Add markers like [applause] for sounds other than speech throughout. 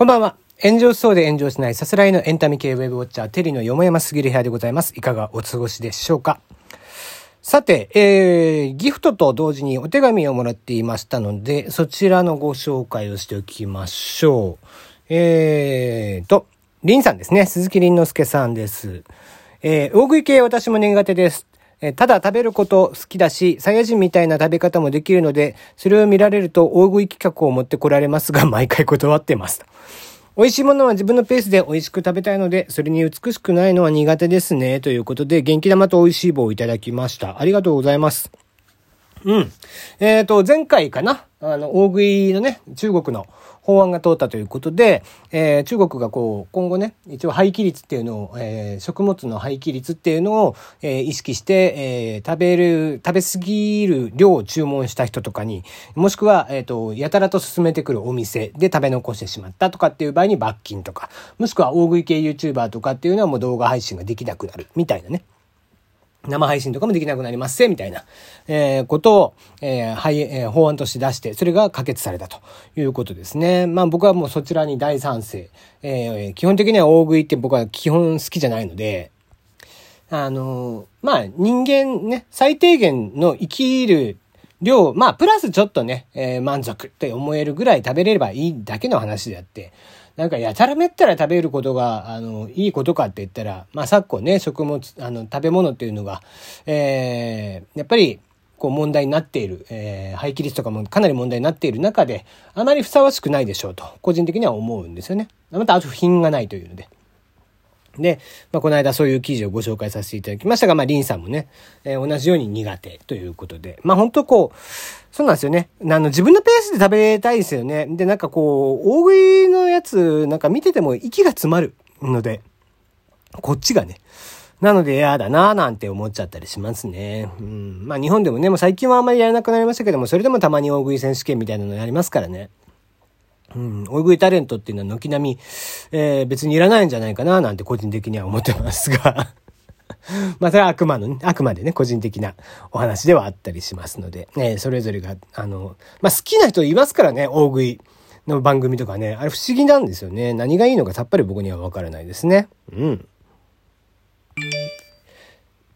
こんばんは。炎上しそうで炎上しないさすらいのエンタメ系ウェブウォッチャー、テリーのよもやますぎる部屋でございます。いかがお過ごしでしょうか？さて、えー、ギフトと同時にお手紙をもらっていましたので、そちらのご紹介をしておきましょう。えーと、リンさんですね。鈴木林之介さんです。えー、大食い系私も苦手です。えただ食べること好きだし、サイヤ人みたいな食べ方もできるので、それを見られると大食い企画を持ってこられますが、[laughs] 毎回断ってます。美味しいものは自分のペースで美味しく食べたいので、それに美しくないのは苦手ですね。ということで、元気玉と美味しい棒をいただきました。ありがとうございます。うん。えっ、ー、と、前回かな？あの、大食いのね、中国の法案が通ったということで、えー、中国がこう、今後ね、一応廃棄率っていうのを、えー、食物の廃棄率っていうのを、えー、意識して、えー、食べる、食べ過ぎる量を注文した人とかに、もしくは、えっ、と、やたらと進めてくるお店で食べ残してしまったとかっていう場合に罰金とか、もしくは大食い系 YouTuber とかっていうのはもう動画配信ができなくなる、みたいなね。生配信とかもできなくなりますせ、みたいな、えー、ことを、えー、はい、えー、法案として出して、それが可決されたということですね。まあ僕はもうそちらに大賛成。えー、基本的には大食いって僕は基本好きじゃないので、あのー、まあ人間ね、最低限の生きる量、まあプラスちょっとね、えー、満足って思えるぐらい食べれればいいだけの話であって、なんかやたらめったら食べることが、あの、いいことかって言ったら、まあ昨今ね、食物、あの、食べ物っていうのが、えー、やっぱり、こう問題になっている、えー、廃棄率とかもかなり問題になっている中で、あまりふさわしくないでしょうと、個人的には思うんですよね。また、あと品がないというので。で、まあ、この間そういう記事をご紹介させていただきましたが、まあ、リンさんもね、えー、同じように苦手ということで、まあ、本当こう、そうなんですよね。あの、自分のペースで食べたいですよね。で、なんかこう、大食いのやつ、なんか見てても息が詰まるので、こっちがね。なので嫌だなぁなんて思っちゃったりしますね。うん。まあ日本でもね、もう最近はあんまりやらなくなりましたけども、それでもたまに大食い選手権みたいなのやりますからね。うん、大食いタレントっていうのは軒並み、えー、別にいらないんじゃないかななんて個人的には思ってますが [laughs] まあそれはあくまの、ね、あくまでね、個人的なお話ではあったりしますので、えー、それぞれが、あの、まあ好きな人いますからね、大食いの番組とかね、あれ不思議なんですよね。何がいいのかさっぱり僕にはわからないですね。うん。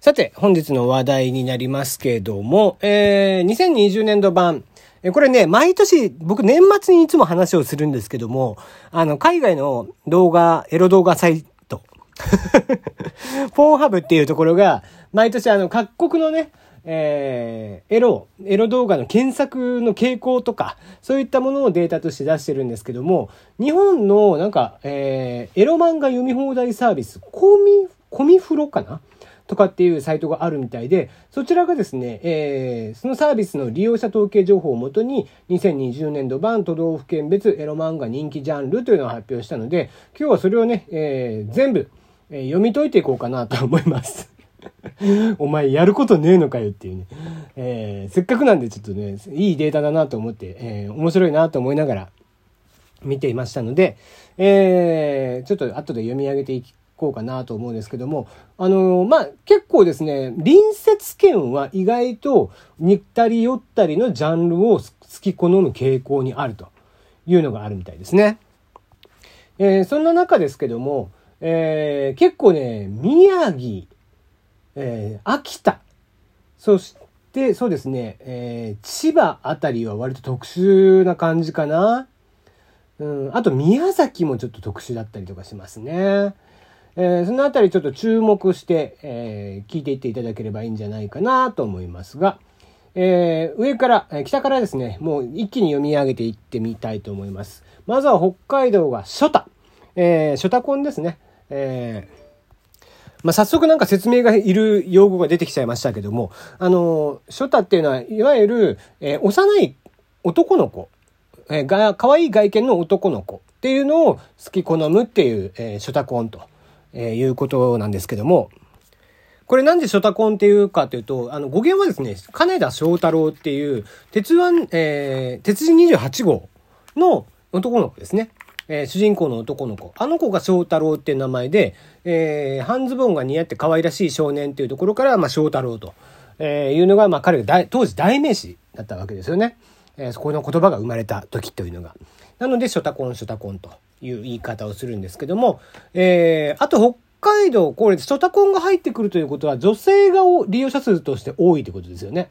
さて、本日の話題になりますけれども、えー、2020年度版、これね、毎年、僕年末にいつも話をするんですけども、あの、海外の動画、エロ動画サイト、[laughs] フォーハブっていうところが、毎年あの、各国のね、えー、エロ、エロ動画の検索の傾向とか、そういったものをデータとして出してるんですけども、日本のなんか、えー、エロ漫画読み放題サービス、コミ、コミフロかなとかっていうサイトがあるみたいで、そちらがですね、えー、そのサービスの利用者統計情報をもとに、2020年度版都道府県別エロ漫画人気ジャンルというのを発表したので、今日はそれをね、えー、全部、え、読み解いていこうかなと思います。[laughs] お前やることねえのかよっていうね。えー、せっかくなんでちょっとね、いいデータだなと思って、えー、面白いなと思いながら見ていましたので、えー、ちょっと後で読み上げていきこうかなと思うんですけども、あのー、まあ、結構ですね、隣接県は意外と似ったり寄ったりのジャンルを好き好む傾向にあるというのがあるみたいですね。えー、そんな中ですけども、えー、結構ね、宮城、えー、秋田、そして、そうですね、えー、千葉あたりは割と特殊な感じかな。うん、あと宮崎もちょっと特殊だったりとかしますね。えー、そのあたりちょっと注目して、えー、聞いていっていただければいいんじゃないかなと思いますが、えー、上から、え北からですね、もう一気に読み上げていってみたいと思います。まずは北海道がショタ。えー、ショタコンですね。えー、まあ、早速なんか説明がいる用語が出てきちゃいましたけども、あの、ショタっていうのは、いわゆる、えー、幼い男の子、えー、が、可愛い外見の男の子っていうのを好き好むっていう、えー、ショタコンと。えー、いうことなんですけども、これなんでショタコンっていうかというと、あの、語源はですね、金田翔太郎っていう、鉄腕、えー、鉄人28号の男の子ですね。えー、主人公の男の子。あの子が翔太郎っていう名前で、えー、半ズボンが似合って可愛らしい少年っていうところから、まあ、翔太郎と、えー、いうのが、まあ、彼が当時代名詞だったわけですよね。えー、そこの言葉が生まれた時というのが。なので、ショタコン、ショタコンという言い方をするんですけども、えー、あと北海道、これ、ショタコンが入ってくるということは、女性が利用者数として多いということですよね。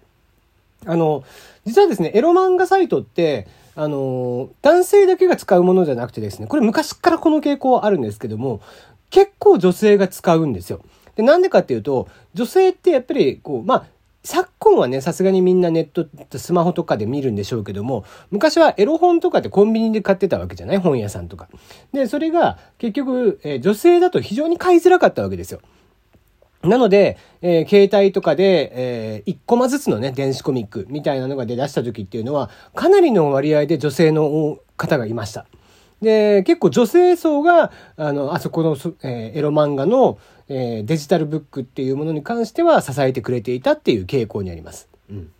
あの、実はですね、エロ漫画サイトって、あの、男性だけが使うものじゃなくてですね、これ昔からこの傾向はあるんですけども、結構女性が使うんですよ。で、なんでかっていうと、女性ってやっぱり、こう、まあ、昨今はね、さすがにみんなネット、スマホとかで見るんでしょうけども、昔はエロ本とかってコンビニで買ってたわけじゃない？本屋さんとか。で、それが結局、え、女性だと非常に買いづらかったわけですよ。なので、えー、携帯とかで、えー、1コマずつのね、電子コミックみたいなのが出だした時っていうのは、かなりの割合で女性の方がいました。で、結構女性層が、あの、あそこの、えー、エロ漫画の、えー、デジタルブックっていうものに関しては支えてくれていたっていう傾向にあります。うん。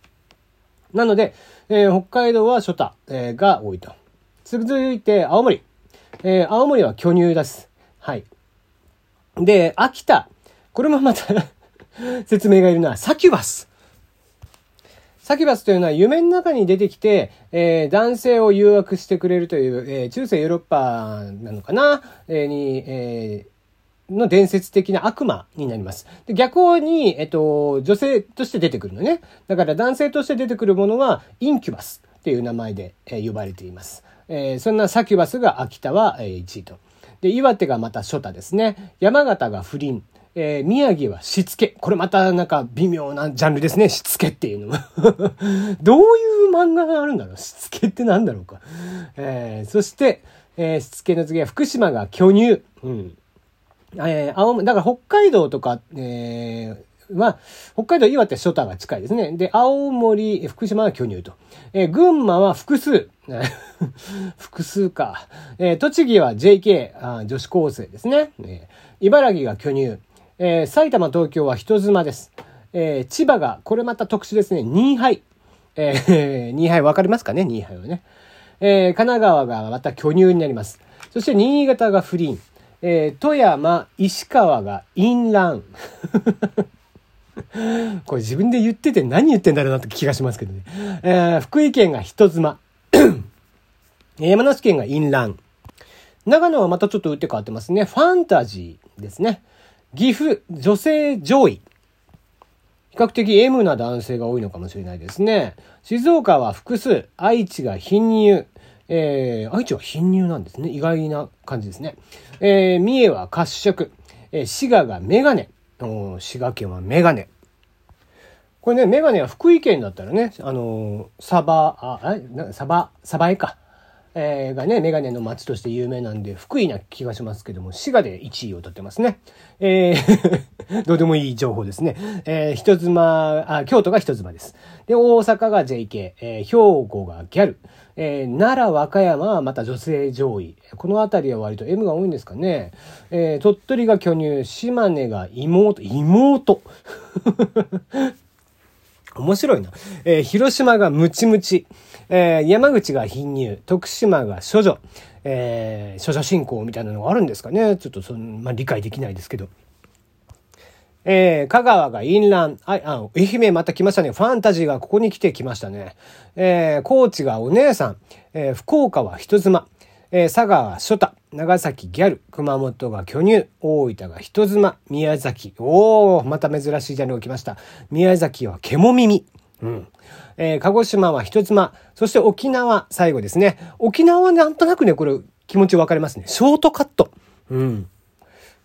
なので、えー、北海道は初太、えー、が多いと。続いて、青森。えー、青森は巨乳です。はい。で、秋田。これもまた [laughs] 説明がいるのは、サキュバス。サキュバスというのは夢の中に出てきて、えー、男性を誘惑してくれるという、えー、中世ヨーロッパなのかな、えー、に、えー、の伝説的な悪魔になります。で逆に、えっと、女性として出てくるのね。だから男性として出てくるものは、インキュバスっていう名前で、え、呼ばれています。えー、そんなサキュバスが秋田は、え、1位と。で、岩手がまた初太ですね。山形が不倫。えー、宮城はしつけ。これまたなんか微妙なジャンルですね。しつけっていうのは [laughs] どういう漫画があるんだろう？しつけってなんだろうか。えー、そして、えー、しつけの次は福島が巨乳。うん。えー、青森、だから北海道とか、えー、は、北海道、岩手、初太が近いですね。で、青森、福島は巨乳と。えー、群馬は複数。[laughs] 複数か。えー、栃木は JK、あ女子高生ですね。えー、茨城が巨乳。えー、埼玉、東京は人妻です。えー、千葉が、これまた特殊ですね、2杯。えー、[laughs] 2杯わかりますかね ?2 杯はね。えー、神奈川がまた巨乳になります。そして新潟が不倫。えー、富山、石川が淫乱。[laughs] これ自分で言ってて何言ってんだろうなって気がしますけどね。えー、福井県が人妻。[coughs] 山梨県が淫乱。長野はまたちょっと打って変わってますね。ファンタジーですね。岐阜、女性上位。比較的 M な男性が多いのかもしれないですね。静岡は複数、愛知が貧乳。えー、愛知は貧乳なんですね。意外な感じですね。えー、三重は褐色。えー、滋賀がメガネ。滋賀県はメガネ。これね、メガネは福井県だったらね、あのー、サバ、あ、え、サバ、サバエか。えー、がね、メガネの街として有名なんで、福井な気がしますけども、滋賀で1位を取ってますね。えー [laughs] どうでもいい情報ですね。えー、人妻、あ、京都が人妻です。で、大阪が JK、えー、兵庫がギャル、えー、奈良、和歌山はまた女性上位。この辺りは割と M が多いんですかね。えー、鳥取が巨乳、島根が妹、妹面白いな。えー、広島がムチムチ。えー、山口が貧乳。徳島が処女。えー、処女信仰みたいなのがあるんですかね。ちょっとその、まあ、理解できないですけど。えー、香川が淫乱。はい、あ、愛媛また来ましたね。ファンタジーがここに来てきましたね。えー、高知がお姉さん。えー、福岡は人妻。えー、佐賀は初太。長崎ギャル。熊本が巨乳。大分が人妻。宮崎。おー、また珍しいジャンルが来ました。宮崎は獣耳。うん。えー、鹿児島は人妻。そして沖縄、最後ですね。沖縄はなんとなくね、これ気持ち分かりますね。ショートカット。うん。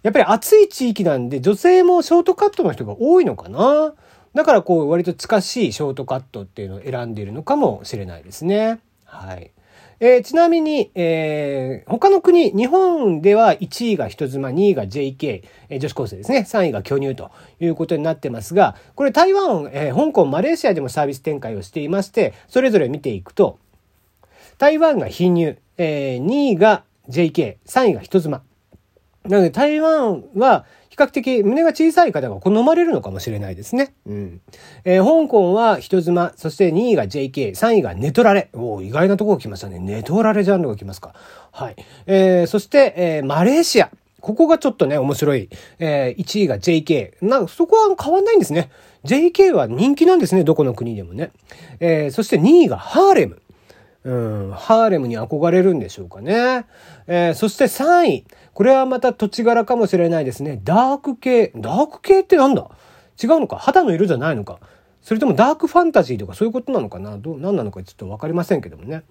やっぱり暑い地域なんで女性もショートカットの人が多いのかなだからこう割と近しいショートカットっていうのを選んでいるのかもしれないですね。はい。えー、ちなみに、えー、他の国、日本では1位が人妻、2位が JK、えー、女子高生ですね。3位が巨乳ということになってますが、これ台湾、えー、香港、マレーシアでもサービス展開をしていまして、それぞれ見ていくと、台湾が貧乳、えー、2位が JK、3位が人妻。なので台湾は較的胸が小さい方が好まれるのかもしれないですね。うん。えー、香港は人妻、そして2位が JK、3位がネトラレ。お意外なところ来ましたね。ネトラレジャンルが来ますか。はい。えー、そして、えー、マレーシア。ここがちょっとね、面白い。えー、1位が JK。な、そこは変わんないんですね。JK は人気なんですね。どこの国でもね。えー、そして2位がハーレム。うん、ハーレムに憧れるんでしょうかね。えー、そして3位。これはまた土地柄かもしれないですね。ダーク系。ダーク系ってなんだ？違うのか？肌の色じゃないのか？それともダークファンタジーとかそういうことなのかな？どう、何なのかちょっとわかりませんけどもね。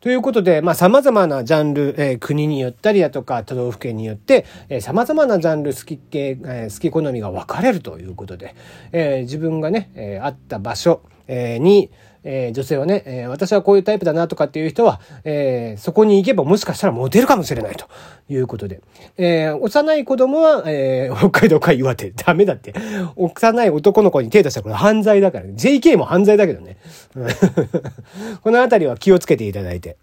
ということで、まあ、様々なジャンル、えー、国によったりだとか、都道府県によって、えー、様々なジャンル好き系、えー、好き好みが分かれるということで、えー、自分がね、えー、あった場所、えー、に、えー、女性はね、えー、私はこういうタイプだなとかっていう人は、えー、そこに行けばもしかしたらモテるかもしれないということで、えー、幼い子供は、えー、北海道か岩手。ダメだって。[laughs] 幼い男の子に手出したらこれ犯罪だからね。JK も犯罪だけどね。[laughs] このあたりは気をつけていただいて。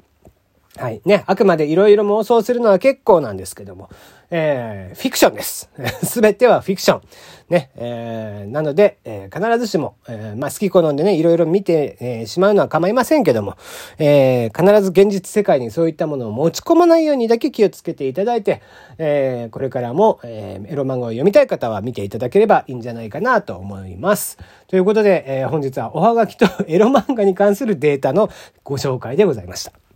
はい。ね。あくまでいろいろ妄想するのは結構なんですけども、えー、フィクションです。[laughs] すべてはフィクション。ね。えー、なので、えー、必ずしも、えー、まあ、好き好んでね、いろいろ見て、えー、しまうのは構いませんけども、えー、必ず現実世界にそういったものを持ち込まないようにだけ気をつけていただいて、えー、これからも、えー、エロ漫画を読みたい方は見ていただければいいんじゃないかなと思います。ということで、えー、本日はおはがきとエロ漫画に関するデータのご紹介でございました。